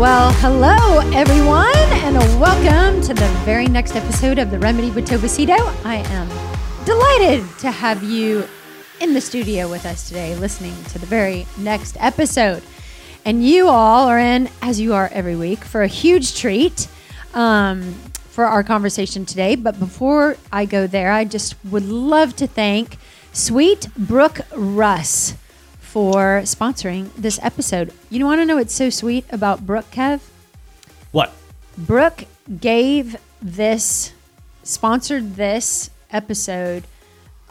Well, hello everyone, and welcome to the very next episode of The Remedy with Tova Cito. I am delighted to have you in the studio with us today, listening to the very next episode. And you all are in, as you are every week, for a huge treat um, for our conversation today. But before I go there, I just would love to thank Sweet Brooke Russ for sponsoring this episode. You want to know what's so sweet about Brooke, Kev? What? Brooke gave this, sponsored this episode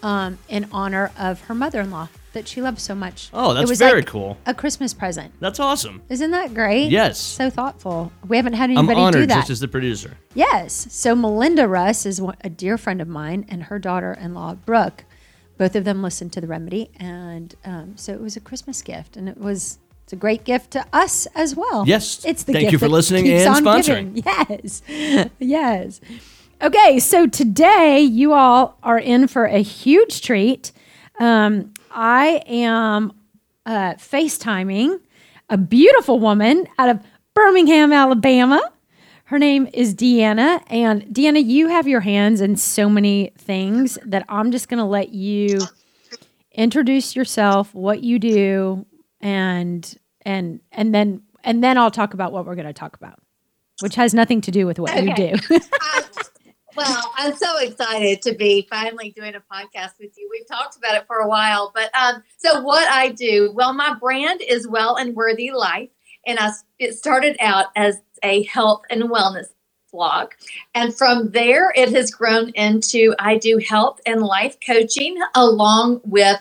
um, in honor of her mother in law that she loves so much. Oh, that's it was very like cool. A Christmas present. That's awesome. Isn't that great? Yes. So thoughtful. We haven't had I'm anybody do honored that. just as the producer. Yes. So Melinda Russ is a dear friend of mine, and her daughter-in-law Brooke. Both of them listened to the remedy, and um, so it was a Christmas gift, and it was it's a great gift to us as well. Yes. it's the Thank gift you for listening and sponsoring. giving. Yes, yes. Okay, so today you all are in for a huge treat. Um, I am uh, FaceTiming a beautiful woman out of Birmingham, Alabama. Her name is Deanna. And Deanna, you have your hands in so many things that I'm just going to let you introduce yourself, what you do, and and and then and then I'll talk about what we're going to talk about, which has nothing to do with what you do. Well, I'm so excited to be finally doing a podcast with you. We've talked about it for a while, but um, so what I do, well, my brand is Well and Worthy Life, and I it started out as a health and wellness blog, and from there it has grown into I do health and life coaching along with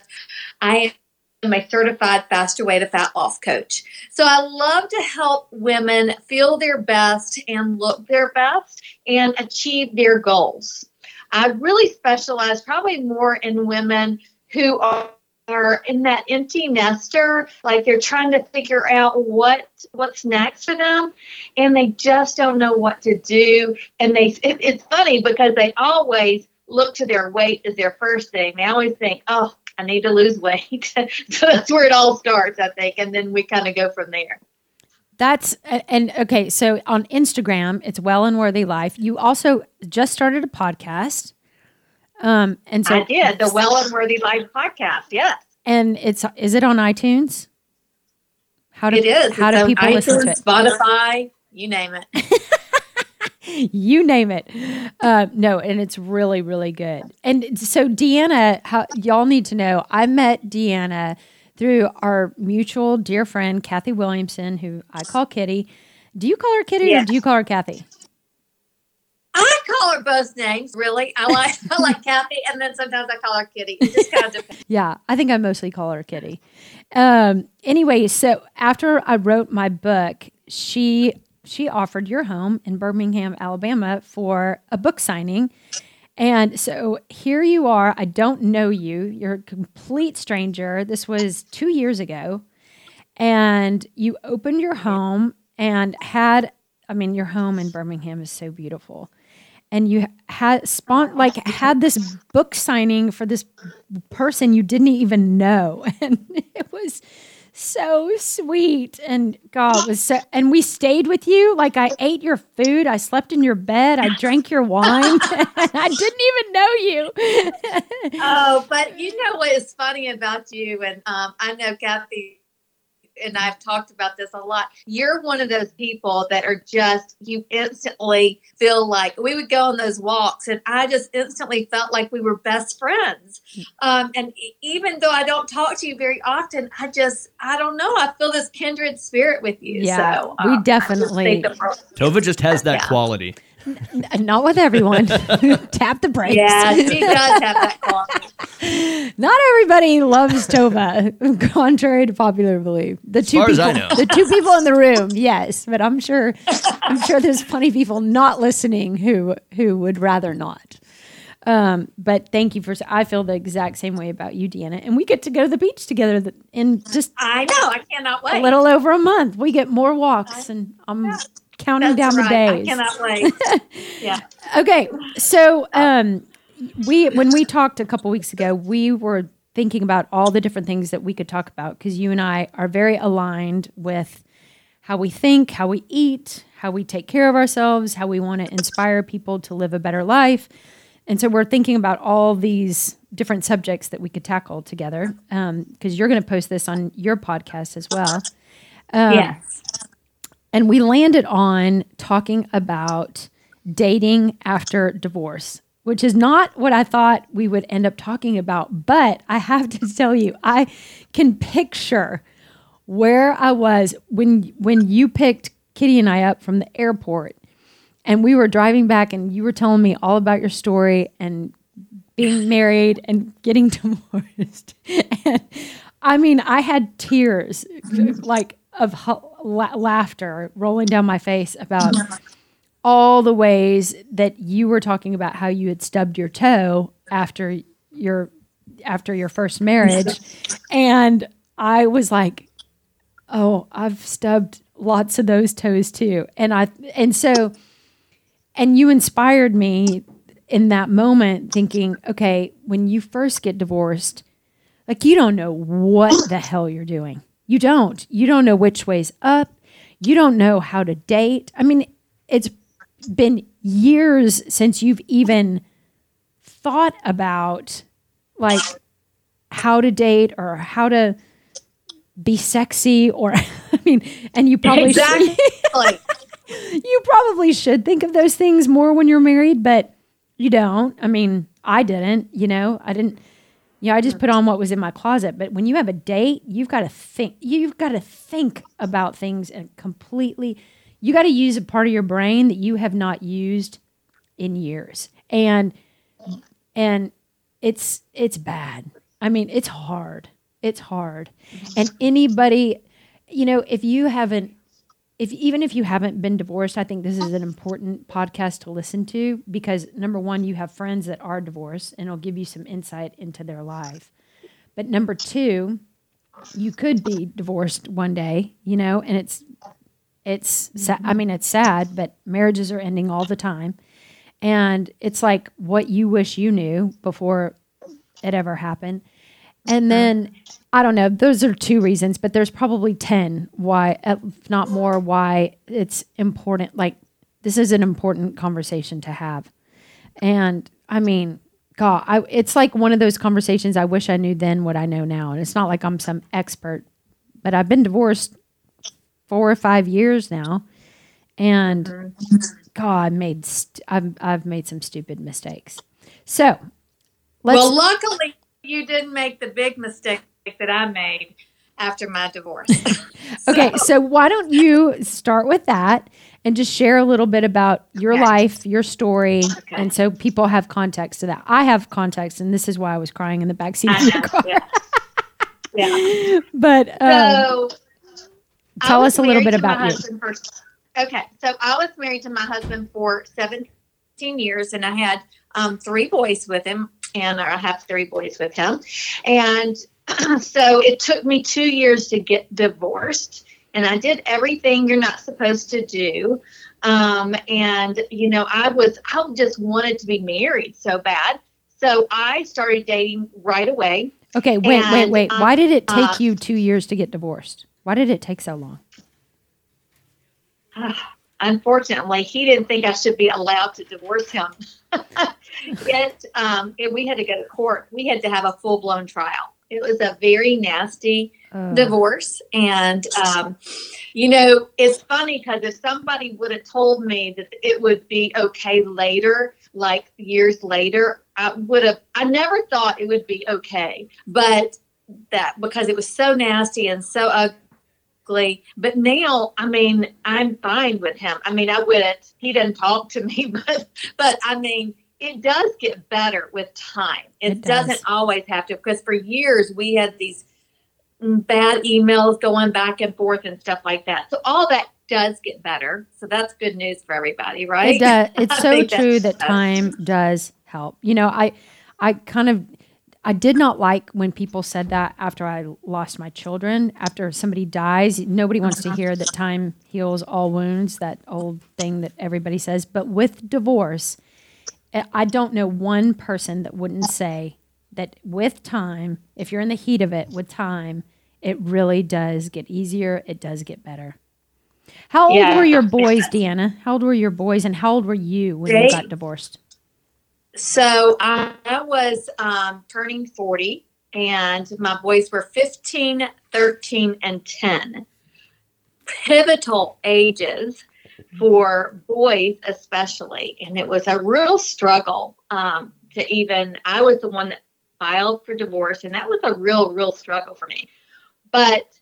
I am a certified faster way to fat loss coach. So I love to help women feel their best and look their best and achieve their goals. I really specialize probably more in women who are are in that empty nester like they're trying to figure out what what's next for them and they just don't know what to do and they it, it's funny because they always look to their weight as their first thing they always think oh i need to lose weight so that's where it all starts i think and then we kind of go from there That's and okay. So on Instagram, it's Well and Worthy Life. You also just started a podcast, um, and so i did the well and worthy life podcast yes and it's is it on iTunes? How do it is how It's do on people listen to it? spotify you name it you name it. Uh, no, and it's really, really good. And so, Deanna, how, y'all need to know I met Deanna through our mutual dear friend, Kathy Williamson, who I call Kitty. Do you call her Kitty or do you call her Kathy? Call her both names, really. I like I like Kathy, and then sometimes I call her Kitty. It just kind of depends. Yeah, I think I mostly call her Kitty. Um, anyway, so after I wrote my book, she she offered your home in Birmingham, Alabama, for a book signing. And so here you are. I don't know you. You're a complete stranger. This was two years ago. And you opened your home and had, I mean, your home in Birmingham is so beautiful. And you had spon- like had this book signing for this person you didn't even know. And it was so sweet. And God was so and we stayed with you. Like I ate your food, I slept in your bed, I drank your wine. I didn't even know you. Oh, but you know what is funny about you, and um, I know Kathy and I've talked about this a lot. You're one of those people that are just you instantly feel like we would go on those walks, and I just instantly felt like we were best friends. Um, and even though I don't talk to you very often, I just I don't know. I feel this kindred spirit with you. Yeah, so, we um, I just definitely- think Tova just has that Yeah. quality. Not with everyone. Tap the brakes. Yeah, she does have that quality. Not everybody loves Tova, contrary to popular belief. The two far as people, I know. the two people in the room, yes, but I'm sure, I'm sure there's plenty of people not listening who who would rather not. Um, but thank you for. I feel the exact same way about you, Deanna, and we get to go to the beach together th- in just I know. I cannot wait. a little over a month. We get more walks, and I'm counting That's down right. the I days. cannot wait. yeah. Okay, so um, we when we talked a couple weeks ago, we were thinking about all the different things that we could talk about because you and I are very aligned with how we think, how we eat, how we take care of ourselves, how we want to inspire people to live a better life. And so we're thinking about all these different subjects that we could tackle together because you're going to post this on your podcast as well. Um, yes. And we landed on talking about dating after divorce, which is not what I thought we would end up talking about. But I have to tell you, I can picture where I was when when you picked Kitty and I up from the airport, and we were driving back, and you were telling me all about your story and being married and getting divorced. and I mean, I had tears like of la- laughter rolling down my face about all the ways that you were talking about how you had stubbed your toe after your after your first marriage. And I was like oh I've stubbed lots of those toes too. And I and so and you inspired me in that moment thinking okay when you first get divorced like you don't know what the hell you're doing you don't you don't know which way's up you don't know how to date i mean it's been years since you've even thought about like how to date or how to be sexy or i mean and you probably should, Exactly. you probably should think of those things more when you're married, but you don't. I mean, I didn't, you know, I didn't, yeah, I just put on what was in my closet. But when you have a date, you've got to think, you've got to think about things and completely, you got to use a part of your brain that you have not used in years. And, and it's, it's bad. I mean, it's hard. It's hard. And anybody, you know, if you haven't if even if you haven't been divorced, I think this is an important podcast to listen to because number one, you have friends that are divorced and it'll give you some insight into their life. But number two, you could be divorced one day, you know, and it's it's sa- I mean it's sad, but marriages are ending all the time. And it's like what you wish you knew before it ever happened. And then I don't know, those are two reasons, but there's probably 10 why, uh, if not more, why it's important. Like, this is an important conversation to have. And I mean, God, I, it's like one of those conversations I wish I knew then what I know now. And it's not like I'm some expert, but I've been divorced four or five years now. And God, I made st- I've, I've made some stupid mistakes. So well, luckily, you didn't make the big mistake that I made after my divorce. Okay, so why don't you start with that and just share a little bit about your Okay. life, your story, Okay. and so people have context to that. I have context, and this is why I was crying in the backseat I of your car. yeah. yeah. But um, So tell us a little bit about you. For, okay, so I was married to my husband for 17 years, and I had um, three boys with him, and I have three boys with him, and so it took me two years to get divorced, and I did everything you're not supposed to do. Um, and you know, I was I just wanted to be married so bad. So I started dating right away. okay, wait, wait, and, wait. um, Why did it take uh, you two years to get divorced? Why did it take so long? unfortunately, he didn't think I should be allowed to divorce him. Yet, um, and we had to go to court. We had to have a full blown trial. It was a very nasty divorce. And, um, you know, it's funny because if somebody would have told me that it would be okay later, like years later, I would have, I never thought it would be okay. But that because it was so nasty and so ugly But now, I mean, I'm fine with him. I mean, I wouldn't. He doesn't talk to me, but but I mean, it does get better with time. It, It does. doesn't always have to because for years we had these bad emails going back and forth and stuff like that. So all that does get better. So that's good news for everybody, right? It does. It's so true that time does help. You know, I, I kind of, I did not like when people said that after I lost my children. After somebody dies, nobody wants to uh-huh. hear that time heals all wounds. That old thing that everybody says. But with divorce, I- don't know one person that wouldn't say that with time, if you're in the heat of it, with time, it really does get easier. It does get better. How old Yeah. were your boys, Deanna? How old were your boys, and how old were you when you got divorced? So I, I was um, turning 40, and my boys were 15, 13, and 10. Pivotal ages for boys, especially. And it was a real struggle um, to even, I was the one that filed for divorce, and that was a real, real struggle for me. But,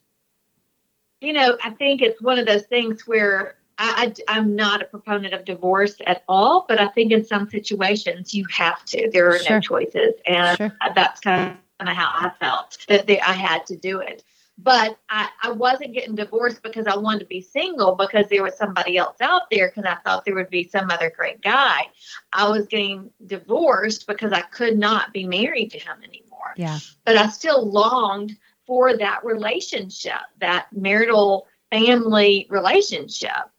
you know, I think it's one of those things where I, I, am not a proponent of divorce at all, but I think in some situations you have to. There are Sure. no choices, and Sure. that's kind of how I felt that they, I had to do it. But I, I wasn't getting divorced because I wanted to be single because there was somebody else out there because I thought there would be some other great guy. I was getting divorced because I could not be married to him anymore Yeah. but I still longed for that relationship, that marital family relationship.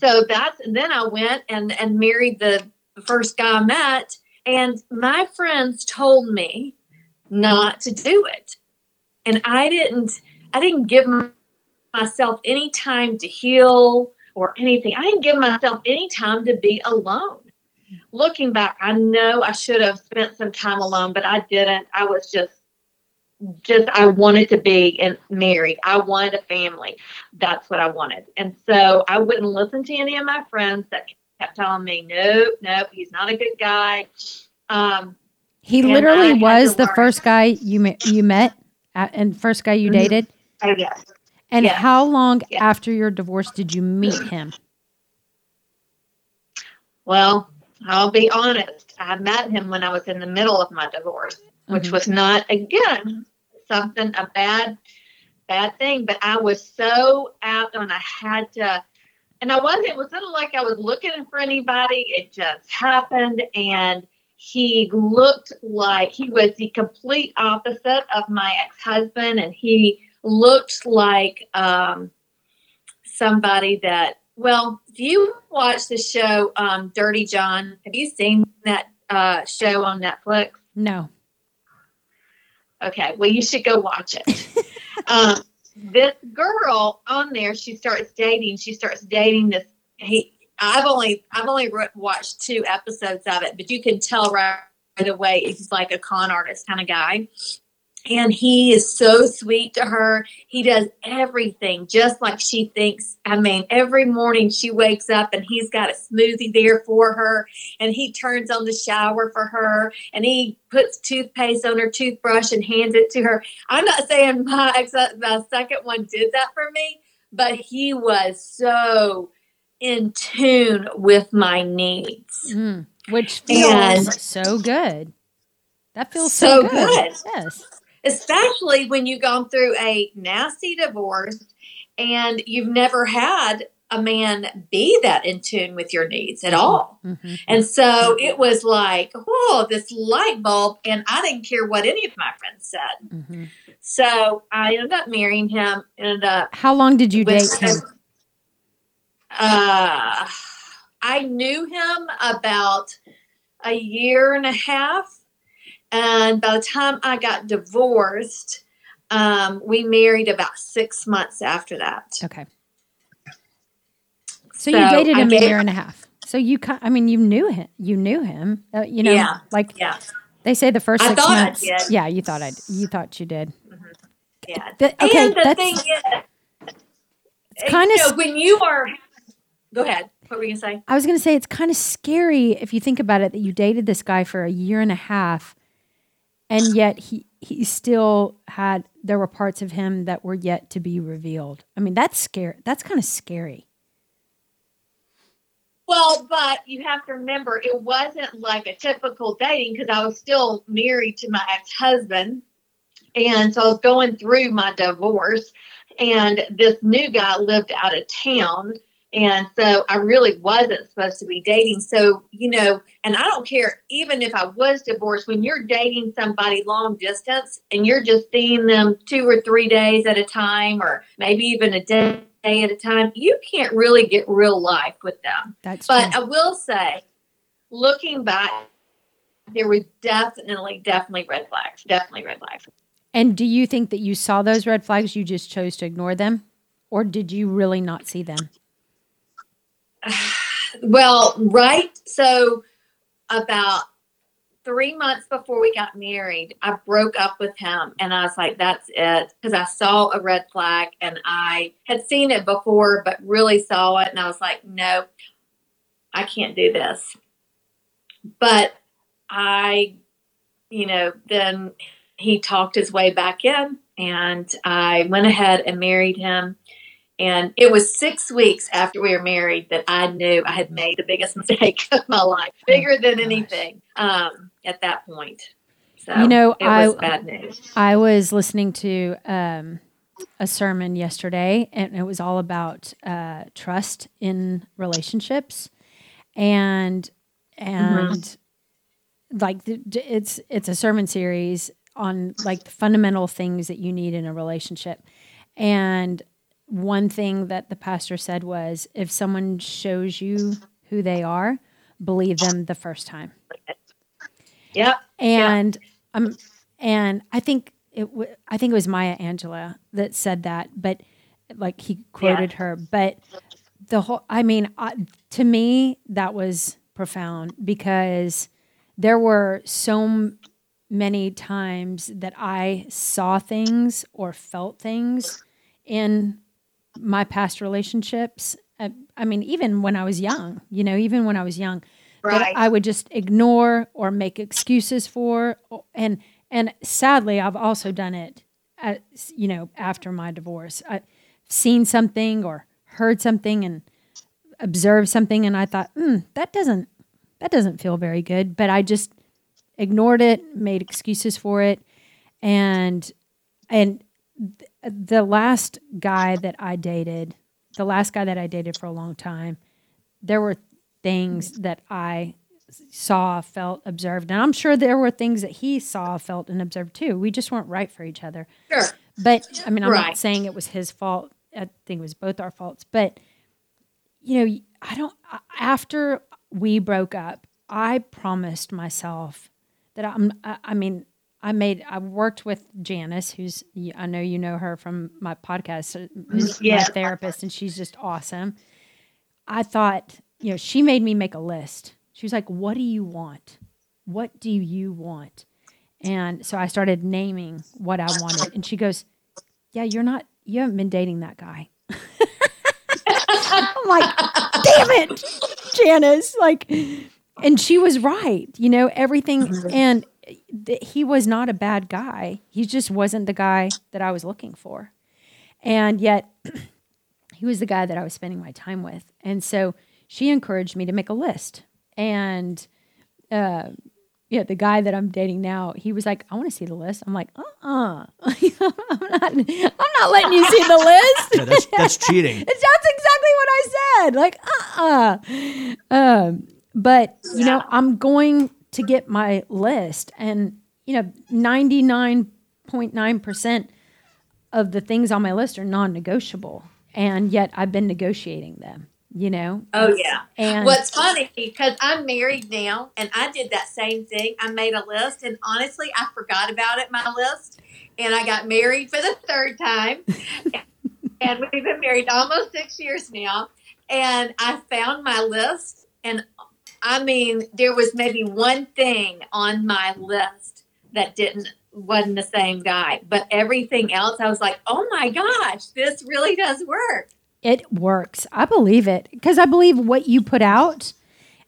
So that's and then I went and and married the first guy I met, and my friends told me not to do it, and I didn't. I didn't give myself any time to heal or anything. I didn't give myself any time to be alone. Looking back, I know I should have spent some time alone, but I didn't. I was just just I wanted to be and married. I wanted a family. That's what I wanted. And so I wouldn't listen to any of my friends that kept telling me, nope, nope, he's not a good guy. Um, He literally was the learn. first guy you met, you met uh, and first guy you Mhm. dated. Oh yes. And Yes. how long Yeah. after your divorce did you meet him? Well, I'll be honest. I met him when I was in the middle of my divorce, which Mhm. was not again something a bad bad thing, but I was so out and I had to and I wasn't it wasn't like I was looking for anybody. It just happened and he looked like he was the complete opposite of my ex-husband and he looked like um somebody that well do you watch the show um dirty john? Have you seen that uh show on netflix? No. okay well you should go watch it. Um this girl on there she starts dating she starts dating this he i've only i've only watched two episodes of it but you can tell right, right away he's like a con artist kind of guy and he is so sweet to her. He does everything just like she thinks. I mean, every morning she wakes up and he's got a smoothie there for her, and he turns on the shower for her, and he puts toothpaste on her toothbrush and hands it to her. I'm not saying my ex, my second one did that for me, but he was so in tune with my needs. Mm. Which feels And- so good. That feels so, So good. good. Yes. Especially when you've gone through a nasty divorce and you've never had a man be that in tune with your needs at all. hmm And so it was like, whoa, this light bulb. And I didn't care what any of my friends said. hmm So I ended up marrying him, ended up How long did you date him? uh, I knew him about a year and a half. And by the time I got divorced, um, we married about six months after that. Okay. So, you dated him a year and a half. So you, I mean, you knew him. You knew him. Uh, you know, Yeah. like Yeah, they say, the first I six thought I months. did. Yeah, you thought I. You thought you did. yeah. The- okay, and the that's thing is, kinda you know, when you are, go ahead. What were you gonna say? I was going to say it's kind of scary if you think about it that you dated this guy for a year and a half and yet he he still had there were parts of him that were yet to be revealed. I mean, that's scary. That's kind of scary. Well, but you have to remember it wasn't like a typical dating because I was still married to my ex husband. And so I was going through my divorce, and this new guy lived out of town. And so I really wasn't supposed to be dating. So, you know, and I don't care, even if I was divorced, when you're dating somebody long distance and you're just seeing them two or three days at a time, or maybe even a day at a time, you can't really get real life with them. That's but true. I will say, looking back, there were definitely, definitely red flags. Definitely red flags. And do you think that you saw those red flags? You just chose to ignore them, or did you really not see them? Well, right. So, about three months before we got married, I broke up with him and I was like, that's it. Because I saw a red flag and I had seen it before, but really saw it. And I was like, no, I can't do this. But I, you know, then he talked his way back in and I went ahead and married him. And it was six weeks after we were married that I knew I had made the biggest mistake of my life, bigger than gosh. anything um, at that point. So You know, it was I- bad news. I was listening to um, a sermon yesterday, and it was all about uh, trust in relationships, and and like the, it's it's a sermon series on like the fundamental things that you need in a relationship, and one thing that the pastor said was if someone shows you who they are, believe them the first time. Yep. and um and I think it w- I think it was Maya Angelou that said that, but like he quoted her, but the whole I mean I, to me that was profound because there were so m- many times that I saw things or felt things in my past relationships. I, I mean, even when I was young, you know, even when I was young, Right. I would just ignore or make excuses for. And and sadly, I've also done it, at, you know, after my divorce. I've seen something or heard something and observed something, and I thought, mm, that doesn't that doesn't feel very good. But I just ignored it, made excuses for it, and and th- the last guy that I dated, the last guy that I dated for a long time, there were things that I saw, felt, observed, and I'm sure there were things that he saw, felt, and observed too. We just weren't right for each other. Sure. But I mean, I'm not saying it was his fault. I think it was both our faults. But you know, I don't. After we broke up, I promised myself that I'm. I, I mean, I made. I worked with Janice, who's. I know you know her from my podcast. uh, Who's Yeah. my therapist, and she's just awesome. I thought, you know, she made me make a list. She was like, "What do you want? What do you want?" And so I started naming what I wanted, and she goes, "Yeah, you're not. You haven't been dating that guy." I'm like, "Damn it, Janice!" Like, and she was right. You know, everything, and th- he was not a bad guy. He just wasn't the guy that I was looking for, and yet he was the guy that I was spending my time with. And so she encouraged me to make a list. And uh, yeah, the guy that I'm dating now, he was like, "I want to see the list." I'm like, "Uh, uh I'm not, I'm not letting you see the list." Yeah, that's that's cheating. It's that's exactly what I said. Like, uh uh Um, but, you know, I'm going to get my list. And, you know, 99.9% of the things on my list are non negotiable. And yet I've been negotiating them, you know? Oh yeah. And What's funny because I'm married now, and I did that same thing. I made a list, and honestly, I forgot about it. My list, and I got married for the third time, and we've been married almost six years now. And I found my list, and I mean, there was maybe one thing on my list that didn't wasn't the same guy, but everything else, I was like, oh my gosh, this really does work. it works. I believe it because I believe what you put out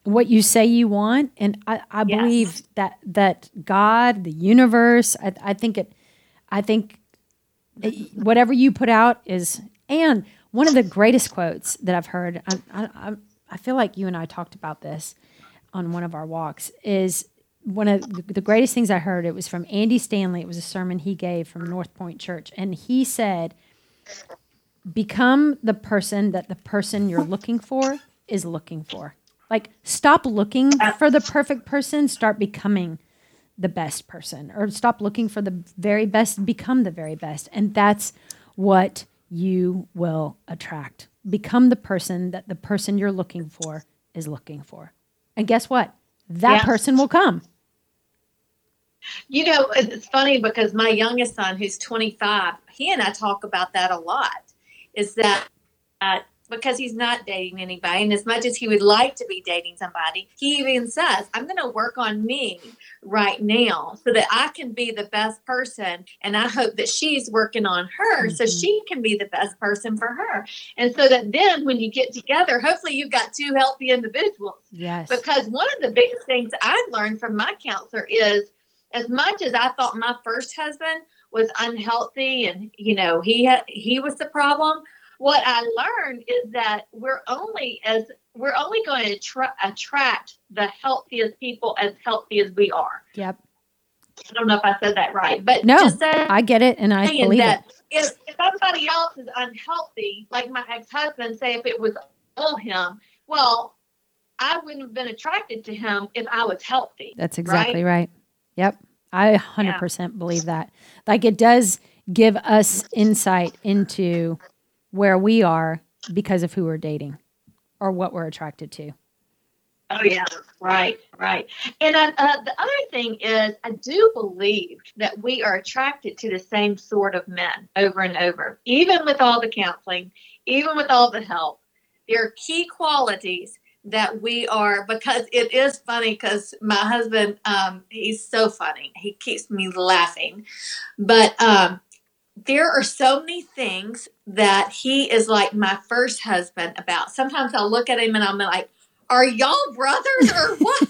what you say you want. And I, I Yes. believe that that God, the universe, I, I think it, I think it- whatever you put out is. And one of the greatest quotes that I've heard, I, I, I, feel like you and I talked about this on one of our walks, is one of the greatest things I heard. It was from Andy Stanley. It was a sermon he gave from North Point Church, and he said, "Become the person that the person you're looking for is looking for." Like, stop looking for the perfect person. Start becoming the best person, or stop looking for the very best. Become the very best, and that's what you will attract. Become the person that the person you're looking for is looking for. And guess what? That Yeah. person will come. You know, it's funny because my youngest son, who's 25, he and I talk about that a lot. Is that uh, because he's not dating anybody, and as much as he would like to be dating somebody, he even says, "I'm going to work on me right now so that I can be the best person, and I hope that she's working on her so Mhm. she can be the best person for her, and so that then when you get together, hopefully you've got two healthy individuals." Yes. because one of the biggest things I've learned from my counselor is as much as I thought my first husband was unhealthy and you know he had he was the problem what I learned is that we're only as we're only going to tra- attract the healthiest people as healthy as we are. Yep. I don't know if I said that right, but No, I get it and I believe that it. if, if somebody else is unhealthy, like my ex-husband, say if it was all him, well, I wouldn't have been attracted to him if I was healthy. That's exactly right. Yep. I 100% believe that. Like it does give us insight into where we are because of who we're dating or what we're attracted to. Oh yeah, right, right. And uh, uh, the other thing is, I do believe that we are attracted to the same sort of men over and over, even with all the counseling, even with all the help. There are key qualities that we are because it is funny because my husband um he's so funny he keeps me laughing but um there are so many things that he is like my first husband about sometimes i'll look at him and i'm like are y'all brothers or what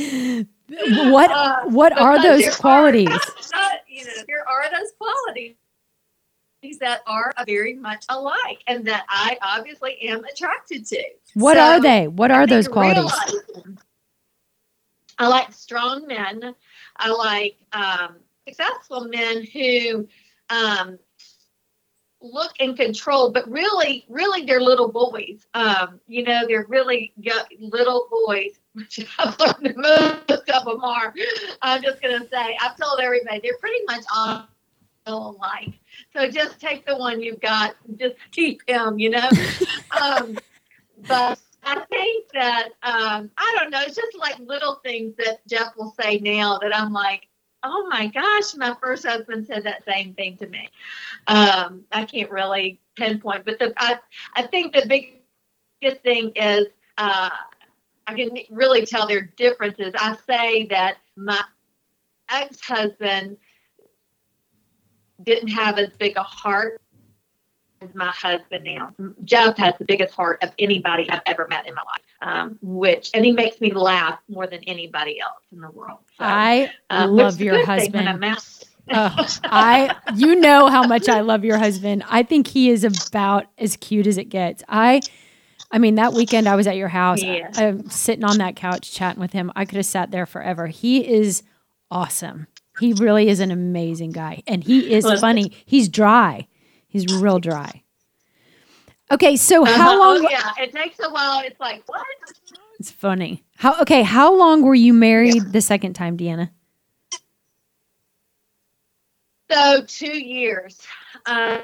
what Uh, what are those qualities? Are, you know, there are those qualities that are very much alike and that I obviously am attracted to. What So, are they? What are those qualities? I like strong men. I like um, successful men who um, look in control, but really, really, they're little boys. Um, you know, they're really young, little boys. Which I've learned most of them are. I'm just going to say, I've told everybody they're pretty much all alike. So just take the one you've got, just keep him, you know. um, but I think that um, I don't know. It's just like little things that Jeff will say now that I'm like, oh my gosh, my first husband said that same thing to me. Um, I can't really pinpoint, but the, I I think the biggest thing is uh, I can really tell their differences. I say that my ex-husband didn't have as big a heart as my husband now. Jeff has the biggest heart of anybody I've ever met in my life, um, which and he makes me laugh more than anybody else in the world. So, I um, love your good thing when husband. I'm. Oh, I you know how much I love your husband. I think he is about as cute as it gets. I I mean that weekend I was at your house. Yeah. I, am sitting on that couch chatting with him. I could have sat there forever. He is awesome. He really is an amazing guy and he is funny. He's dry. He's real dry. Okay, so Uh-huh. how long Oh, yeah, it takes a while. It's like what? It's funny. How okay, how long were you married the second time, Deanna? So two years. Um,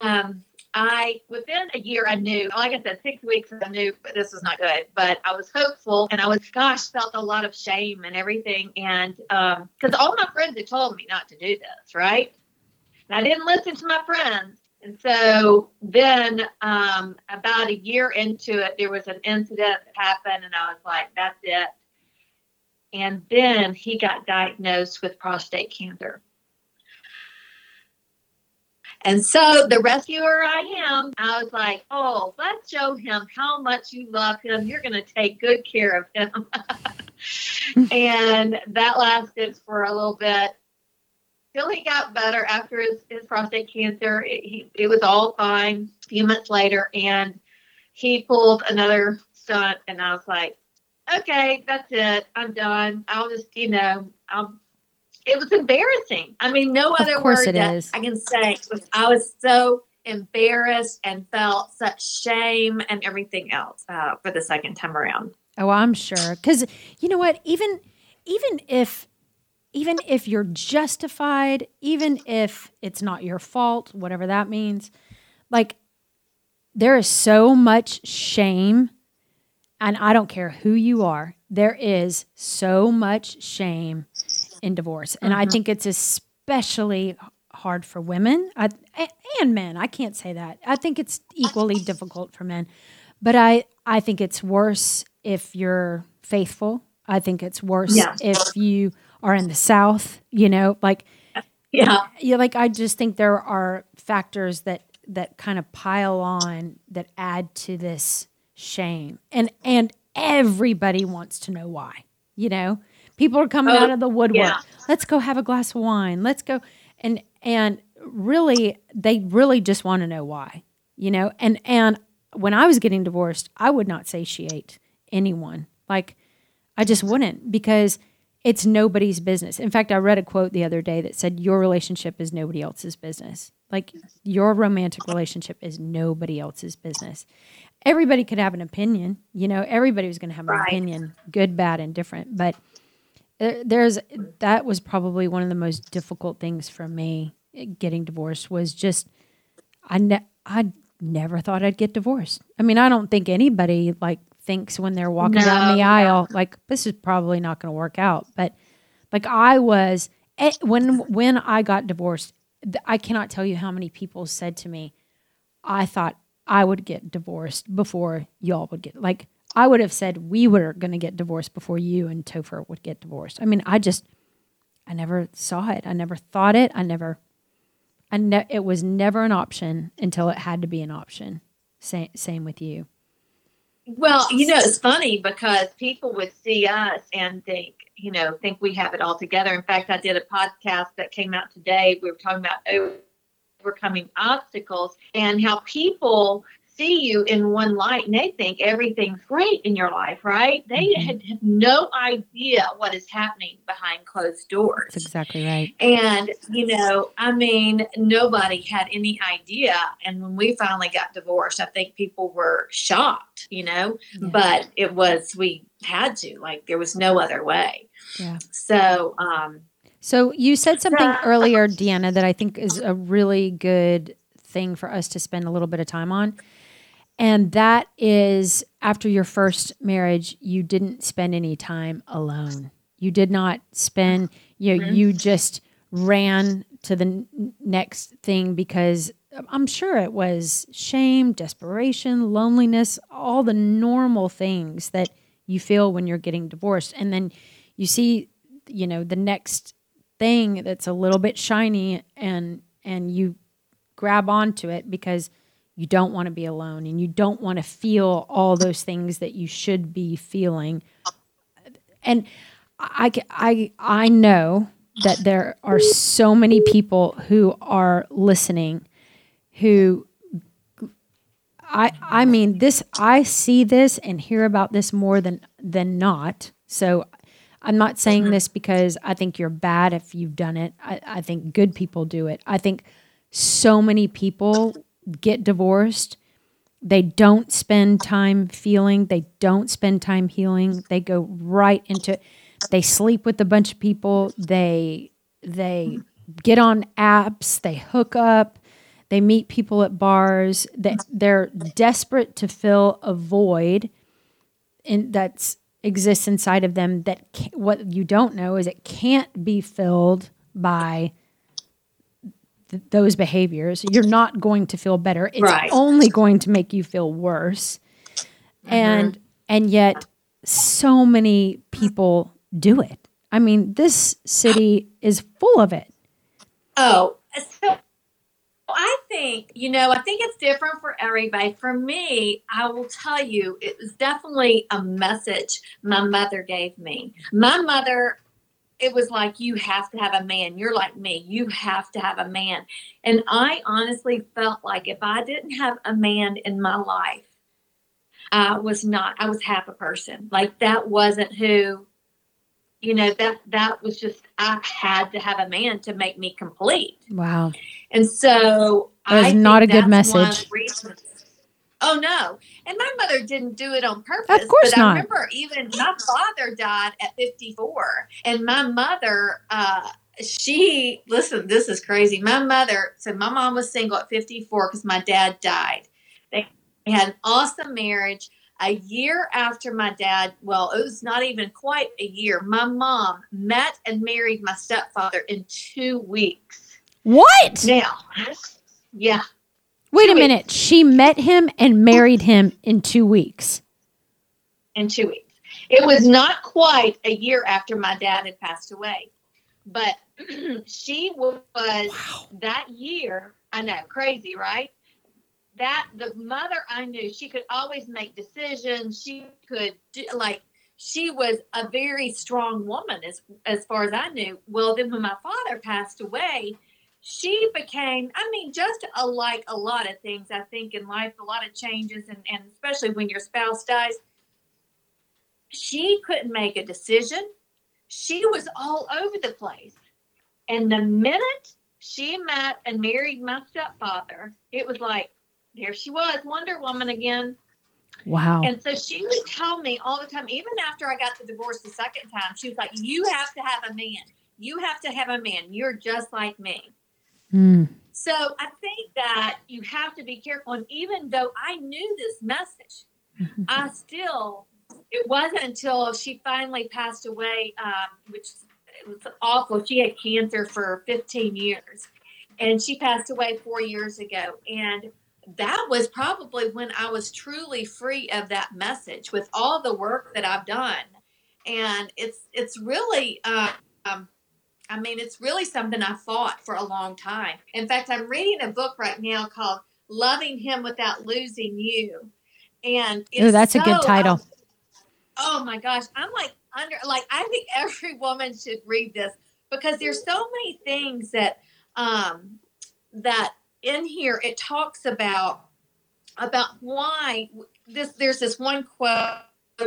um, I within a year I knew, like I said, six weeks I knew but this was not good. But I was hopeful, and I was, gosh, felt a lot of shame and everything, and because all my friends had told me not to do this, right? And I didn't listen to my friends, and so then um, about a year into it, there was an incident that happened, and I was like, that's it. And then he got diagnosed with prostate cancer. And so the rescuer I am, I was like, oh, let's show him how much you love him. You're going to take good care of him. and that lasted for a little bit till he got better after his, his prostate cancer. It, he, it was all fine a few months later. And he pulled another stunt. And I was like, okay, that's it. I'm done. I'll just, you know, I'll it was embarrassing. I mean, no other word that is. I can say was I was so embarrassed and felt such shame and everything else uh, for the second time around. Oh, I'm sure. Because you know what? Even even if even if you're justified, even if it's not your fault, whatever that means, like there is so much shame, and I don't care who you are. There is so much shame in divorce. And mm-hmm. I think it's especially hard for women I, and men. I can't say that. I think it's equally difficult for men. But I, I think it's worse if you're faithful. I think it's worse yeah. if you are in the South, you know, like, yeah. Yeah, like I just think there are factors that that kind of pile on that add to this shame. And and everybody wants to know why. You know, People are coming oh, out of the woodwork. Yeah. Let's go have a glass of wine. Let's go and and really they really just want to know why. You know, and and when I was getting divorced, I would not satiate anyone. Like I just wouldn't because it's nobody's business. In fact, I read a quote the other day that said your relationship is nobody else's business. Like your romantic relationship is nobody else's business. Everybody could have an opinion, you know, everybody was going to have an right. opinion, good, bad, and different, but there's that was probably one of the most difficult things for me eh, getting divorced was just I ne- I never thought I'd get divorced. I mean, I don't think anybody like thinks when they're walking no, down the aisle no. like this is probably not going to work out. But like I was eh, when when I got divorced, I cannot tell you how many people said to me, "I thought I would get divorced before y'all would get like." I would have said we were going to get divorced before you and Topher would get divorced. I mean, I just, I never saw it. I never thought it. I never, I ne- it was never an option until it had to be an option. Same, same with you. Well, you know, it's funny because people would see us and think, you know, think we have it all together. In fact, I did a podcast that came out today. We were talking about overcoming obstacles and how people see you in one light and they think everything's great in your life, right? They mm-hmm. had, have no idea what is happening behind closed doors. That's exactly right. And, you know, I mean, nobody had any idea. And when we finally got divorced, I think people were shocked, you know, yeah. but it was, we had to, like, there was no other way. Yeah. So, um, so you said something earlier, Deanna, that I think is a really good thing for us to spend a little bit of time on. And that is after your first marriage, you didn't spend any time alone. You did not spend, you know, you just ran to the n- next thing because um, I'm sure it was shame, desperation, loneliness, all the normal things that you feel when you're getting divorced. And then you see, you know, the next thing that's a little bit shiny and and you grab onto it because you don't want to be alone and you don't want to feel all those things that you should be feeling. And i i i know that there are so many people who are listening who i i mean this i see this and hear about this more than than not. So i'm not saying this because i think you're bad if you've done it. I, I think good people do it. I think so many people get divorced, they don't spend time feeling, they don't spend time healing. They go right into they sleep with a bunch of people, they they get on apps, they hook up, they meet people at bars, they, they're desperate to fill a void in that's exists inside of them that what you don't know is it can't be filled by th- those behaviors, you're not going to feel better. It's right. only going to make you feel worse. Mm-hmm. And and yet so many people do it. I mean, this city is full of it. Oh, so I think, you know, I think it's different for everybody. For me, I will tell you, it was definitely a message my mother gave me. My mother, it was like, you have to have a man. You're like me. You have to have a man. And I honestly felt like if I didn't have a man in my life, I was not, I was half a person. Like that wasn't who you know that that was just i had to have a man to make me complete wow and so that is not a good message oh no and my mother didn't do it on purpose of course but not. i remember even my father died at 54 and my mother uh she listen this is crazy my mother so my mom was single at 54 because my dad died they had an awesome marriage a year after my dad, well, it was not even quite a year, my mom met and married my stepfather in two weeks. What? Now, yeah. Wait two a minute. Weeks. She met him and married him in two weeks. In two weeks. It was not quite a year after my dad had passed away, but she was wow. that year. I know, crazy, right? that the mother I knew, she could always make decisions. She could do, like she was a very strong woman as as far as I knew. Well, then when my father passed away, she became I mean just a, like a lot of things I think in life, a lot of changes and, and especially when your spouse dies. She couldn't make a decision. She was all over the place. And the minute she met and married my stepfather, it was like here she was, Wonder Woman again. Wow. And so she would tell me all the time, even after I got the divorce the second time, she was like, You have to have a man. You have to have a man. You're just like me. Mm. So I think that you have to be careful. And even though I knew this message, mm-hmm. I still, it wasn't until she finally passed away, um, which was awful. She had cancer for 15 years and she passed away four years ago. And that was probably when I was truly free of that message with all the work that I've done. And it's it's really uh, um, I mean it's really something I fought for a long time. In fact, I'm reading a book right now called Loving Him Without Losing You. And Ooh, that's so, a good title. oh my gosh, I'm like under like I think every woman should read this because there's so many things that um that in here it talks about about why this there's this one quote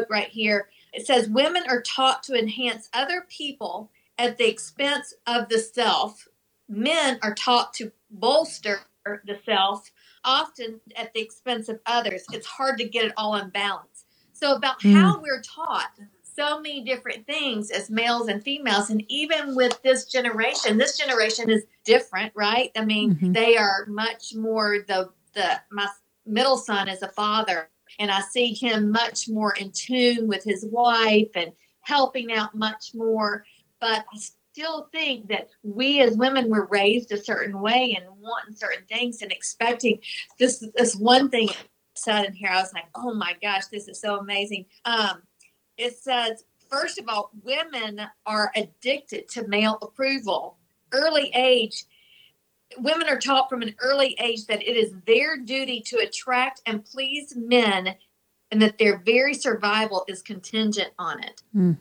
right here it says women are taught to enhance other people at the expense of the self men are taught to bolster the self often at the expense of others it's hard to get it all in balance so about mm. how we're taught so many different things as males and females. And even with this generation, this generation is different, right? I mean, mm-hmm. they are much more the the my middle son is a father, and I see him much more in tune with his wife and helping out much more. But I still think that we as women were raised a certain way and wanting certain things and expecting this this one thing said in here. I was like, oh my gosh, this is so amazing. Um, it says, first of all, women are addicted to male approval. Early age, women are taught from an early age that it is their duty to attract and please men and that their very survival is contingent on it. Mm.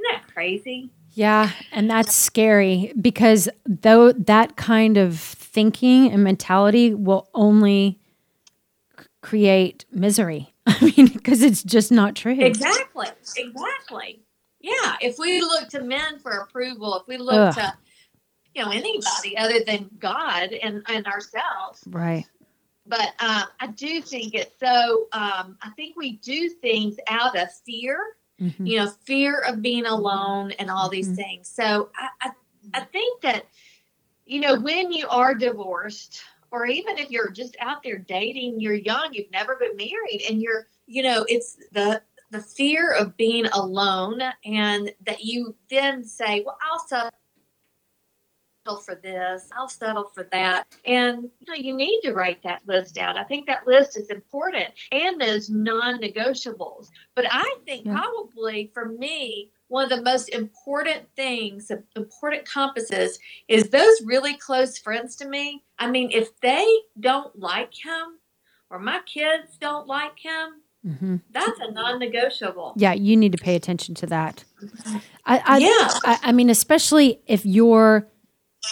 Isn't that crazy? Yeah, and that's scary because though that kind of thinking and mentality will only create misery. I mean, because it's just not true. Exactly. Exactly. Yeah. If we look to men for approval, if we look Ugh. to, you know, anybody other than God and, and ourselves. Right. But uh, I do think it's so, um, I think we do things out of fear, mm-hmm. you know, fear of being alone and all these mm-hmm. things. So I, I, I think that, you know, when you are divorced, or even if you're just out there dating, you're young, you've never been married, and you're, you know, it's the the fear of being alone, and that you then say, "Well, I'll settle for this, I'll settle for that," and you know, you need to write that list out. I think that list is important, and those non-negotiables. But I think yeah. probably for me, one of the most important things, important compasses, is those really close friends to me. I mean, if they don't like him or my kids don't like him, mm-hmm. that's a non-negotiable. Yeah, you need to pay attention to that. I, I yeah. I, I mean, especially if you're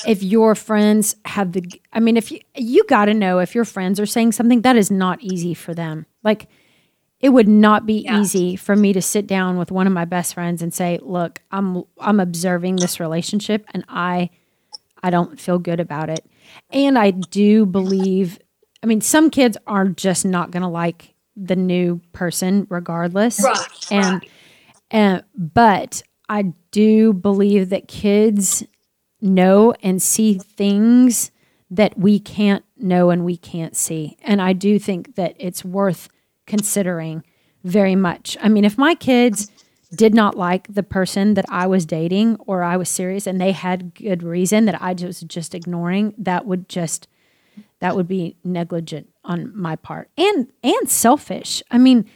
if your friends have the i mean if you you got to know if your friends are saying something that is not easy for them like it would not be yeah. easy for me to sit down with one of my best friends and say look i'm i'm observing this relationship and i i don't feel good about it and i do believe i mean some kids are just not going to like the new person regardless right, and right. and but i do believe that kids know and see things that we can't know and we can't see and i do think that it's worth considering very much. I mean, if my kids did not like the person that I was dating or I was serious and they had good reason that I was just ignoring, that would just that would be negligent on my part and and selfish. I mean,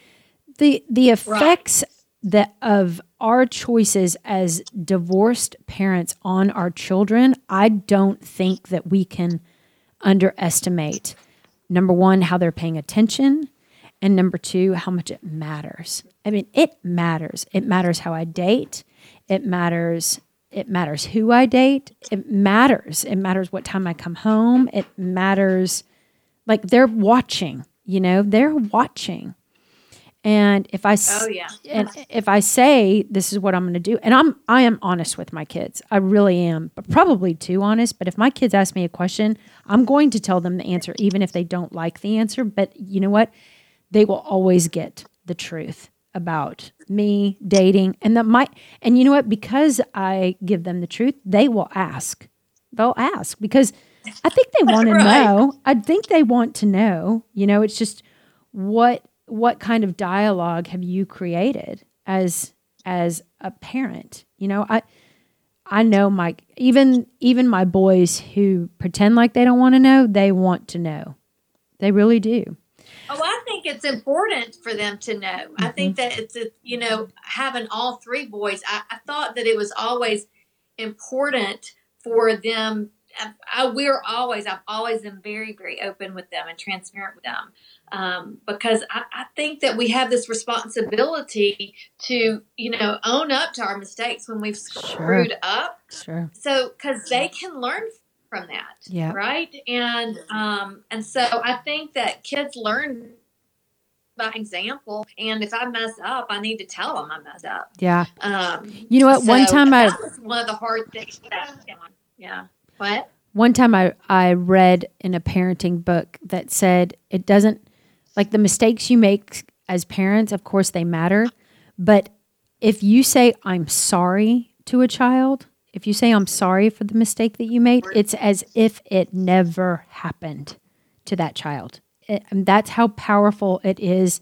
the the effects right. That of our choices as divorced parents on our children, I don't think that we can underestimate. Number 1, how they're paying attention and number two, how much it matters. I mean, it matters. It matters how I date. It matters. It matters who I date. It matters. It matters what time I come home. It matters. Like they're watching. You know, they're watching. And if I oh yeah, and if I say this is what I'm going to do, and I'm I am honest with my kids, I really am, but probably too honest. But if my kids ask me a question, I'm going to tell them the answer, even if they don't like the answer. But you know what? they will always get the truth about me dating and that my and you know what? Because i give them the truth they will ask. They'll ask because i think they want to know. I think they want to know. You know it's just what what kind of dialogue have you created as as a parent you know i i know my even even my boys who pretend like they don't want to know they want to know they really do Oh, I think it's important for them to know. Mm-hmm. I think that it's, a, you know, having all three boys, I, I thought that it was always important for them. I, I, we're always, I've always been very, very open with them and transparent with them um, because I, I, think that we have this responsibility to, you know, own up to our mistakes when we've screwed sure. up. Sure. So, because they can learn from that. Yeah. Right. And um, and so I think that kids learn by example. And if I mess up, I need to tell them I messed up. Yeah. Um, you know what? So one time I one of the hard things. Yeah. What? One time I I read in a parenting book that said it doesn't like the mistakes you make as parents. Of course, they matter, but if you say I'm sorry to a child if you say, I'm sorry for the mistake that you made, it's as if it never happened to that child. Eh, it, that's how powerful it is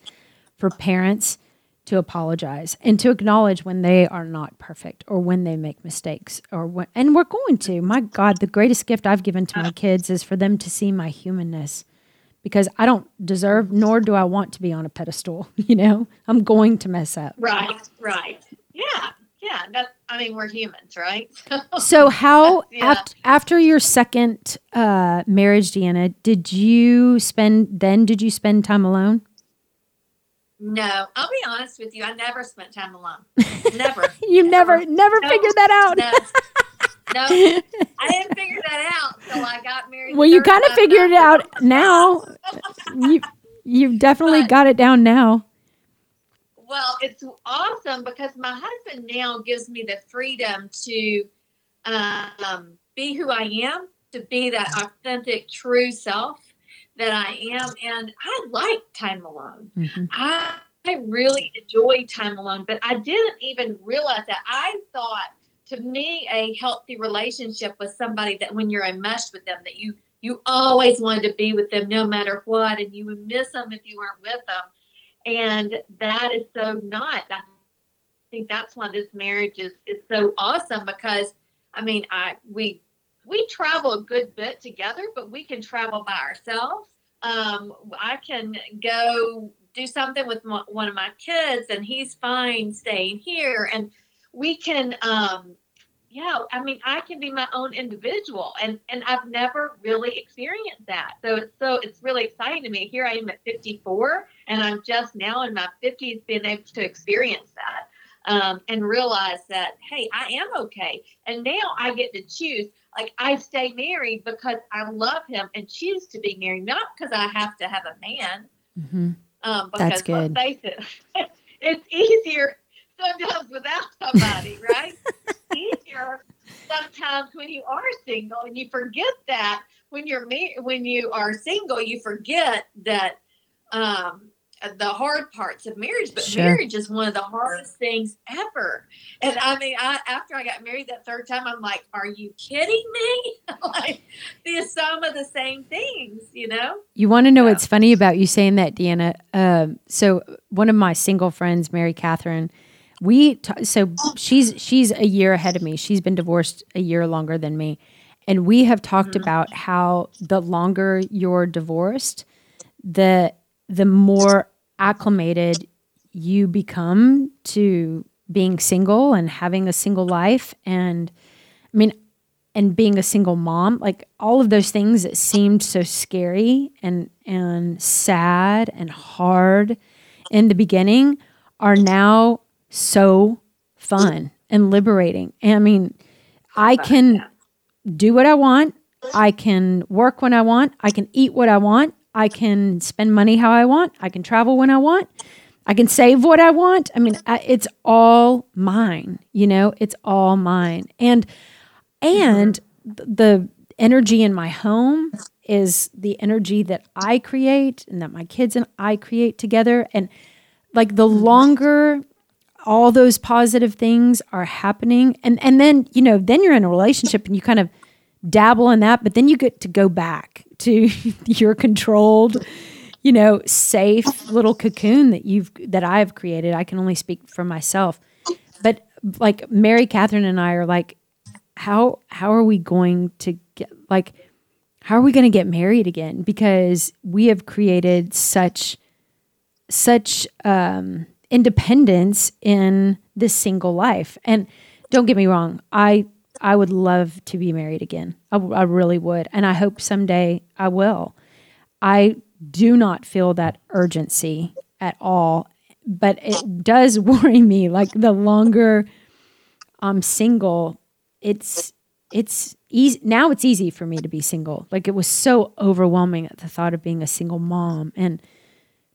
for parents to apologize and to acknowledge when they are not perfect or when they make mistakes or when, and we're going to. My God, the greatest gift I've given to my kids is for them to see my humanness because I don't deserve nor do I want to be on a pedestal. You know, I'm going to mess up. Right, right. Yeah, yeah. That, I mean, we're humans, right? so, how yeah. after, after your second uh, marriage, Deanna, did you spend then? Did you spend time alone? No, I'll be honest with you. I never spent time alone. Never. you never, never, never no, figured that out. No, I didn't figure that out until I got married. Well, you kind of figured it out now. you, you've definitely but, got it down now. Well, it's awesome because my husband now gives me the freedom to um, be who I am, to be that authentic, true self that I am. And I like time alone. Mm-hmm. I, I really enjoy time alone, but I didn't even realize that. I thought to me, a healthy relationship with somebody that when you're enmeshed with them, that you you always wanted to be with them no matter what, and you would miss them if you weren't with them. And that is so not. I think that's why this marriage is, is so awesome because I mean, I we we travel a good bit together, but we can travel by ourselves. Um, I can go do something with one of my kids, and he's fine staying here. And we can um yeah i mean i can be my own individual and and i've never really experienced that so it's so it's really exciting to me here i am at 54 and i'm just now in my 50s being able to experience that um, and realize that hey i am okay and now i get to choose like i stay married because i love him and choose to be married not because i have to have a man Mm-hmm. um, because That's good. let's face it it's easier sometimes without somebody right easier sometimes when you are single and you forget that. When you're ma- when you are single you forget that um the hard parts of marriage but Sure. marriage is one of the hardest things ever. And i mean i after i got married that third time i'm like are you kidding me? Like there's some of the same things you know? You want to know what's funny about you saying that, Deanna? Um, so one of my single friends, Mary Catherine, we t- so she's she's a year ahead of me. She's been divorced a year longer than me, and we have talked mm. about how the longer you're divorced, the the more acclimated you become to being single and having a single life and I mean and being a single mom like all of those things that seemed so scary and and sad and hard in the beginning are now so fun and liberating. And i mean i can do what i want. I can work when i want. I can eat what i want. I can spend money how i want. I can travel when i want. I can save what I want. I mean, I, it's all mine, you know, it's all mine. And and the energy in my home is the energy that I create and that my kids and I create together. And like the mm-hmm. longer all those positive things are happening and and then, you know, then you're in a relationship and you kind of dabble in that, but then you get to go back to your controlled you know, safe little cocoon that you've that I've created. I can only speak for myself. But like Mary Catherine and I are like, how how are we going to get like how are we going to get married again? Because we have created such such um, independence in this single life. And don't get me wrong, I I would love to be married again. I really would, and I hope someday I will. I do not feel that urgency at all, but it does worry me. Like the longer I'm single, it's it's easy now. It's easy for me to be single. Like it was so overwhelming at the thought of being a single mom and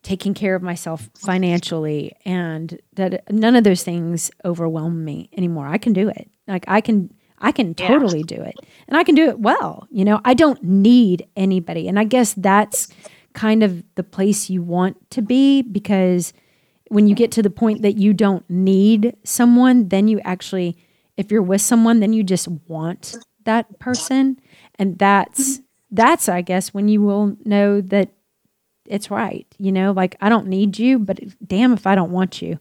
taking care of myself financially, and that none of those things overwhelm me anymore. I can do it. Like I can. I can Yeah. totally do it. And I can do it well. You know, I don't need anybody. And I guess that's kind of the place you want to be because when you get to the point that you don't need someone, then you actually, if you're with someone, then you just want that person. And that's, that's, I guess, when you will know that it's right. You know, like I don't need you, but damn if I don't want you.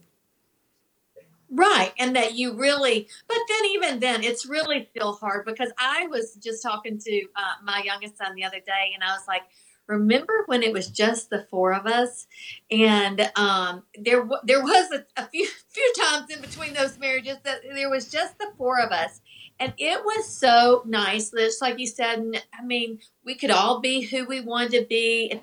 Right. And that you really, but then even then, it's really still hard because I was just talking to uh, my youngest son the other day and I was like, remember when it was just the four of us and um, there there was a, a few few times in between those marriages that there was just the four of us and it was so nice just like you said i mean we could all be who we wanted to be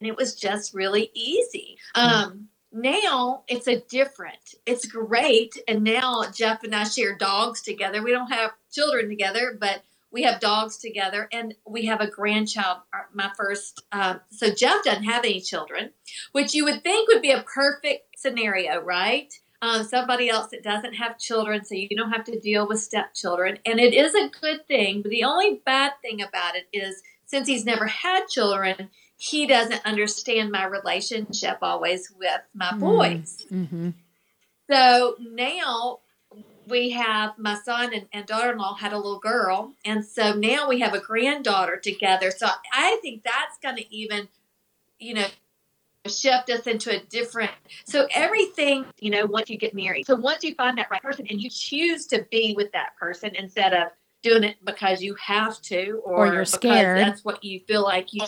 and it was just really easy. Um, now it's a different it's great. And now jeff and i share dogs together. We don't have children together but we have dogs together. And we have a grandchild my first um, so jeff doesn't have any children which you would think would be a perfect scenario right? Um, somebody else that doesn't have children so you don't have to deal with stepchildren. And it is a good thing but the only bad thing about it is since he's never had children he doesn't understand my relationship always with my boys. Mm-hmm. so now we have my son and, and daughter-in-law had a little girl and so now we have a granddaughter together. So i think that's going to even you know shift us into a different so everything you know once you get married so once you find that right person and you choose to be with that person instead of doing it because you have to or, Or you're scared. that's what you feel like you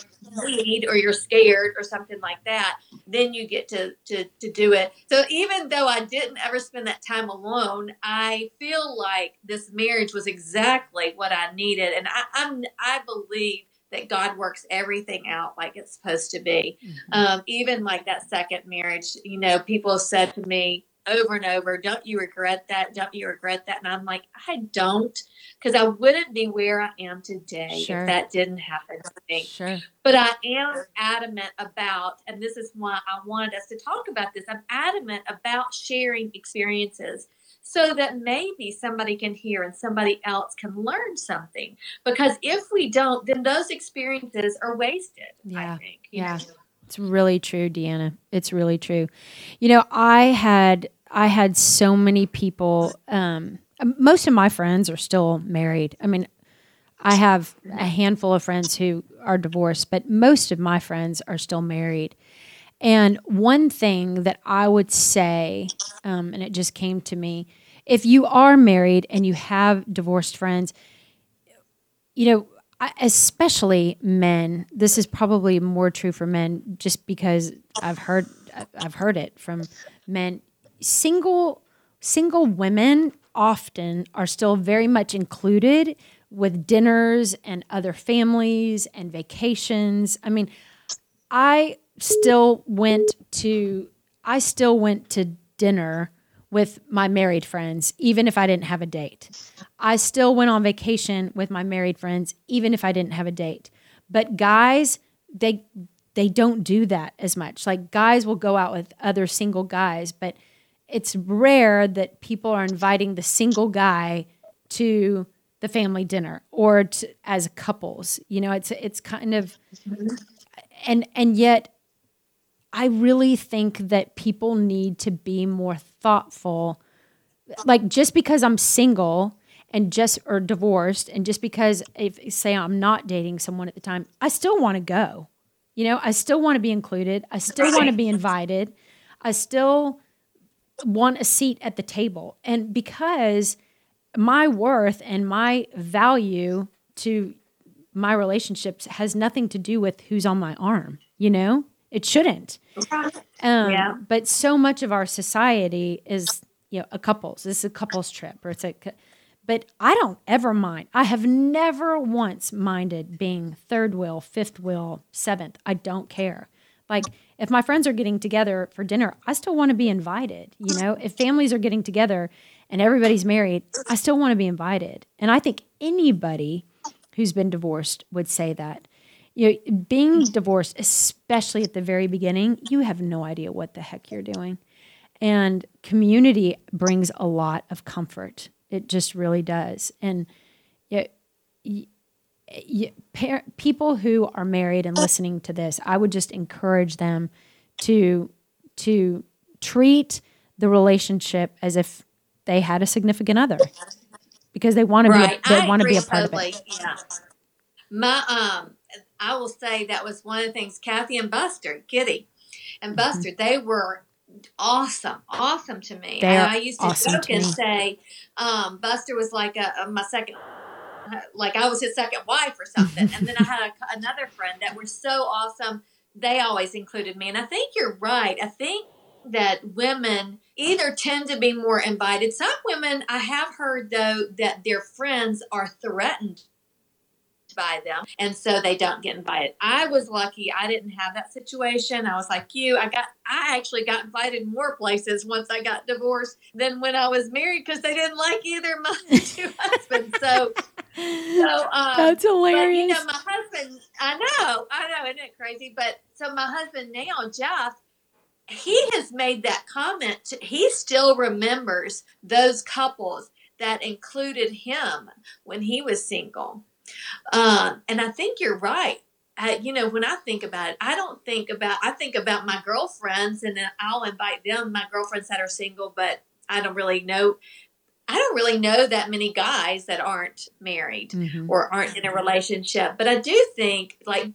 need or you're scared or something like that then you get to, to to do it. So even though i didn't ever spend that time alone i feel like this marriage was exactly what i needed. And i i'm i believe that god works everything out like it's supposed to be. Um, even like that second marriage you know people have said to me over and over don't you regret that don't you regret that and i'm like i don't because I wouldn't be where I am today Sure. if that didn't happen to me. Sure. But I am adamant about, and this is why I wanted us to talk about this. I'm adamant about sharing experiences so that maybe somebody can hear and somebody else can learn something. Because if we don't, then those experiences are wasted. Yeah. I think. Yeah. know. It's really true, Deanna. It's really true. You know, I had I had so many people. Um, most of my friends are still married. I mean, I have a handful of friends who are divorced, but most of my friends are still married. And one thing that I would say, um, and it just came to me, if you are married and you have divorced friends, you know, especially men. This is probably more true for men, just because I've heard I've heard it from men. Single single women often are still very much included with dinners and other families and vacations. I mean, I still went to I still went to dinner with my married friends even if I didn't have a date. I still went on vacation with my married friends even if I didn't have a date. But guys, they they don't do that as much. Like guys will go out with other single guys, but it's rare that people are inviting the single guy to the family dinner or to, as couples. You know, it's it's kind of and and yet I really think that people need to be more thoughtful. Like just because I'm single and just or divorced and just because if say I'm not dating someone at the time, I still want to go. You know, I still want to be included. I still want to be invited. I still want a seat at the table. And because my worth and my value to my relationships has nothing to do with who's on my arm, you know? It shouldn't. Um, Yeah. But so much of our society is, you know, a couples. This is a couples trip, or it's a. But I don't ever mind. I have never once minded being third wheel, fifth wheel, seventh. I don't care. Like if my friends are getting together for dinner, I still want to be invited. You know, if families are getting together and everybody's married, I still want to be invited. And I think anybody who's been divorced would say that. You know, being divorced, especially at the very beginning, you have no idea what the heck you're doing. And community brings a lot of comfort. It just really does. And it, y- y- par- people who are married and listening to this, I would just encourage them to to treat the relationship as if they had a significant other because they want to Right. be they want to be a part totally. of it. Yeah. My um I will say that was one of the things Kathy and Buster, Kitty Mm-hmm. and Buster, they were awesome, awesome to me. They are I used to awesome joke to and say, um, Buster was like a, a- my second like I was his second wife or something. and then I had a, another friend that were so awesome. They always included me. And I think you're right. I think that women either tend to be more invited. Some women, I have heard though, that their friends are threatened by them and so they don't get invited i was lucky i didn't have that situation i was like you i got i actually got invited more places once i got divorced than when i was married because they didn't like either my two husbands so so um That's but you hilarious. know, my husband, I know, I know, isn't it crazy? But so my husband now, Jeff, he has made that comment. He still remembers those couples that included him when he was single. Uh, and I think you're right. I, you know, when I think about it, I don't think about, I think about my girlfriends and then I'll invite them, my girlfriends that are single, but I don't really know. I don't really know that many guys that aren't married Mhm. or aren't in a relationship. But I do think, like,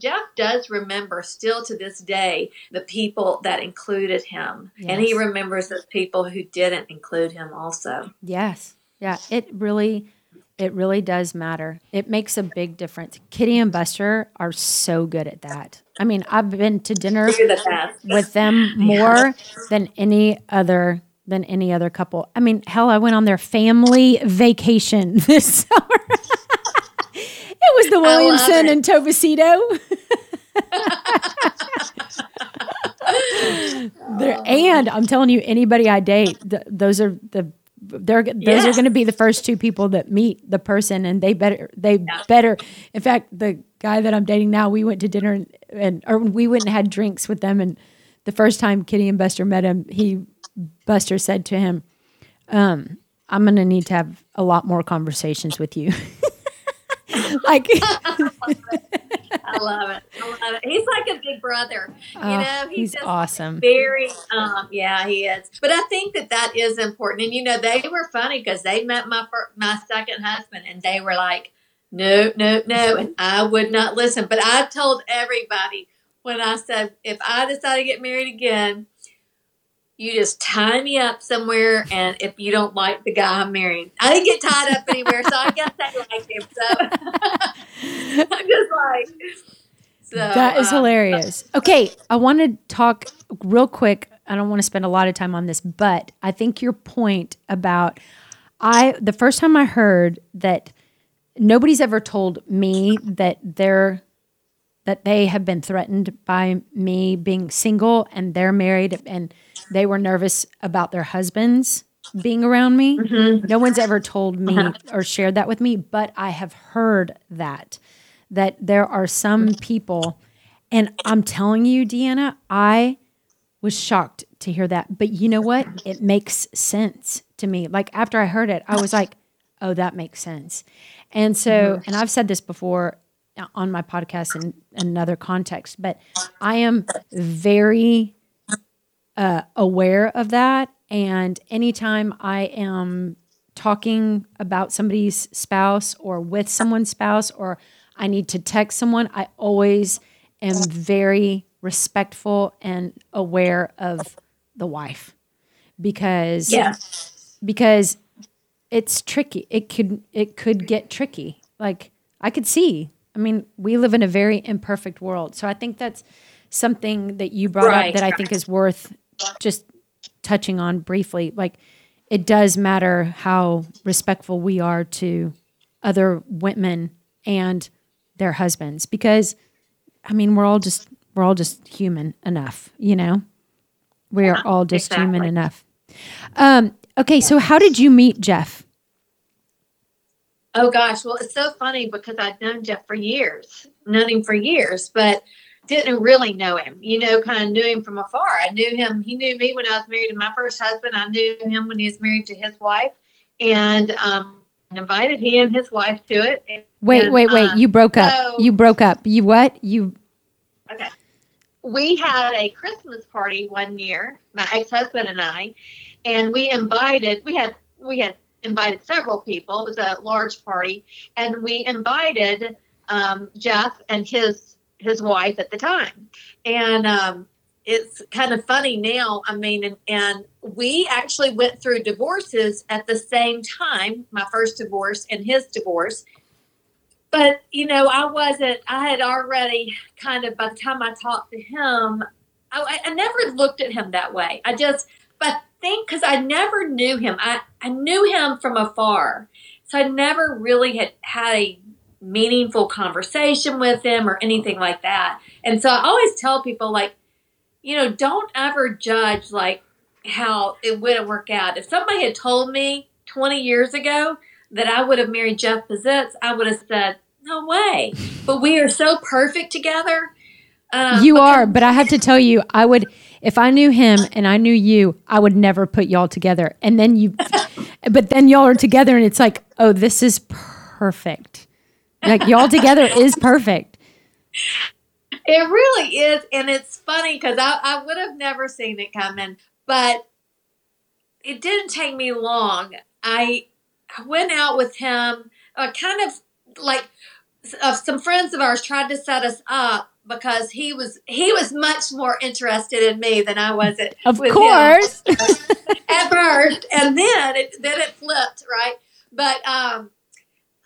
Jeff does remember still to this day the people that included him. And he remembers those people who didn't include him also. Yes. Yeah. It really, It really does matter. It makes a big difference. Kitty and Buster are so good at that. I mean, I've been to dinner with them more than any other than any other couple. I mean, hell, I went on their family vacation this summer. it was the Williamson and Tovacito. and I'm telling you, anybody I date, th- those are the they're those yes. are going to be the first two people that meet the person, and they better they yeah. better. In fact, the guy that I'm dating now, we went to dinner and, and or we went and had drinks with them, and the first time Kitty and Buster met him, he Buster said to him, um, "I'm going to need to have a lot more conversations with you." like I love it. I love it. He's like a big brother. You oh, know, he's, he's awesome. Very, um, yeah, he is. But I think that that is important. And you know, they were funny because they met my first, my second husband, and they were like, "No, no, no," and I would not listen. But I told everybody when I said, if I decide to get married again, you just tie me up somewhere and if you don't like the guy I'm marrying. I didn't get tied up anywhere, so I guess they like him. So I'm just like so, That is um, hilarious. Okay, I want to talk real quick. I don't want to spend a lot of time on this, but I think your point about I the first time I heard that nobody's ever told me that they're that they have been threatened by me being single and they're married and they were nervous about their husbands being around me. Mm-hmm. No one's ever told me uh-huh. or shared that with me, but I have heard that that there are some people and I'm telling you, Deanna, I was shocked to hear that. But you know what? It makes sense to me. Like after I heard it, I was like, "Oh, that makes sense." And so, mm-hmm. and I've said this before on my podcast in another context, but I am very uh, aware of that. And anytime I am talking about somebody's spouse or with someone's spouse, or I need to text someone, I always am very respectful and aware of the wife because yeah. because it's tricky. It could it could get tricky. Like I could see. I mean, we live in a very imperfect world. So I think that's something that you brought right, up that I think is worth just touching on briefly, like it does matter how respectful we are to other women and their husbands because I mean we're all just we're all just human enough, you know? We are all just exactly. human enough. Um, okay, so how did you meet Jeff? Oh gosh, well it's so funny because I've known Jeff for years, known him for years, but didn't really know him, you know, kind of knew him from afar. I knew him, he knew me when I was married to my first husband. I knew him when he was married to his wife and um, invited he and his wife to it. And, wait, wait, wait. Um, you broke up. So, you broke up. You what? You. Okay. We had a Christmas party one year, my ex husband and I, and we invited, we had, we had invited several people. It was a large party, and we invited um, Jeff and his his wife at the time. And um, it's kind of funny now. I mean, and, and we actually went through divorces at the same time my first divorce and his divorce. But, you know, I wasn't, I had already kind of, by the time I talked to him, I, I never looked at him that way. I just, but think because I never knew him, I, I knew him from afar. So I never really had had a meaningful conversation with them or anything like that. And so I always tell people, like, you know, don't ever judge like how it wouldn't work out. If somebody had told me 20 years ago that I would have married Jeff Bezitz, I would have said, no way. But we are so perfect together. Um, you are, but I have to tell you, I would, if I knew him and I knew you, I would never put y'all together. And then you, but then y'all are together and it's like, oh, this is perfect. Like y'all together is perfect. It really is. And it's funny because I, I would have never seen it coming, but it didn't take me long. I went out with him, uh, kind of like uh, some friends of ours tried to set us up because he was he was much more interested in me than I was at of course at first and then it then it flipped right but um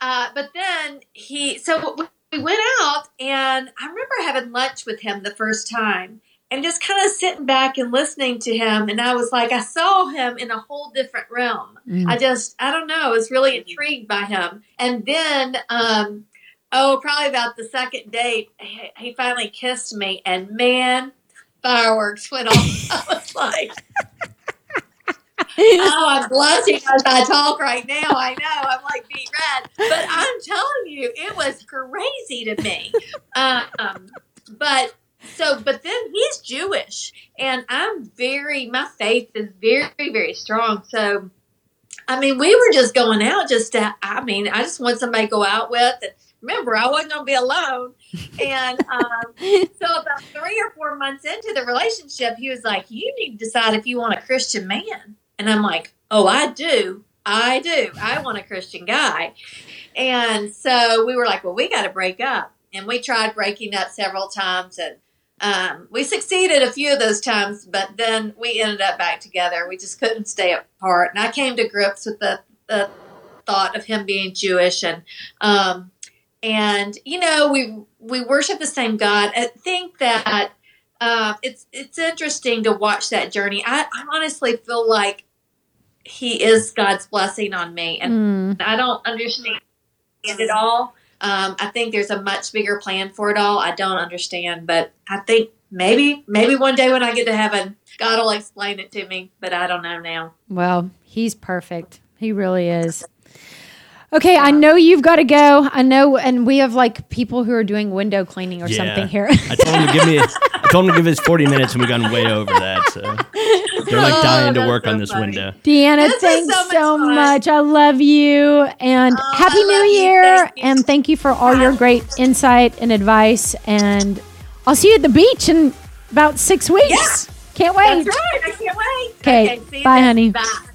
uh, but then he, so we went out, and I remember having lunch with him the first time, and just kind of sitting back and listening to him. And I was like, I saw him in a whole different realm. Mm. I just, I don't know, I was really intrigued by him. And then, um, oh, probably about the second date, he, he finally kissed me, and man, fireworks went off. I was like, oh, I'm blushing as I talk right now. I know I'm like beat red, but I'm telling you, it was crazy to me. Um, but so, but then he's Jewish, and I'm very, my faith is very, very strong. So, I mean, we were just going out just to, I mean, I just want somebody to go out with. And remember, I wasn't going to be alone. And um, so, about three or four months into the relationship, he was like, You need to decide if you want a Christian man. And I'm like, Oh, I do. I do. I want a Christian guy. And so we were like, Well, we got to break up. And we tried breaking up several times. And um, we succeeded a few of those times, but then we ended up back together. We just couldn't stay apart. And I came to grips with the, the thought of him being Jewish and um, and you know we we worship the same God. I think that uh, it's it's interesting to watch that journey. I, I, honestly feel like he is God's blessing on me, and mm. I don't understand it all. Um, I think there's a much bigger plan for it all. I don't understand, but I think maybe maybe one day when I get to heaven, God will explain it to me. But I don't know now. Well, He's perfect. He really is. Okay, I know you've got to go. I know, and we have like people who are doing window cleaning or yeah. something here. I told him to give me. I told him to give us forty minutes, and we've gone way over that. So they're like oh, dying to oh, work so on this funny. window. Deanna, this thanks so, much, so much, I love you, and oh, happy New Year, thank and thank you for all your great insight and advice. And I'll see you at the beach in about six weeks. Yeah. Can't wait. That's right. I can't wait. Okay. okay bye, honey. Bye.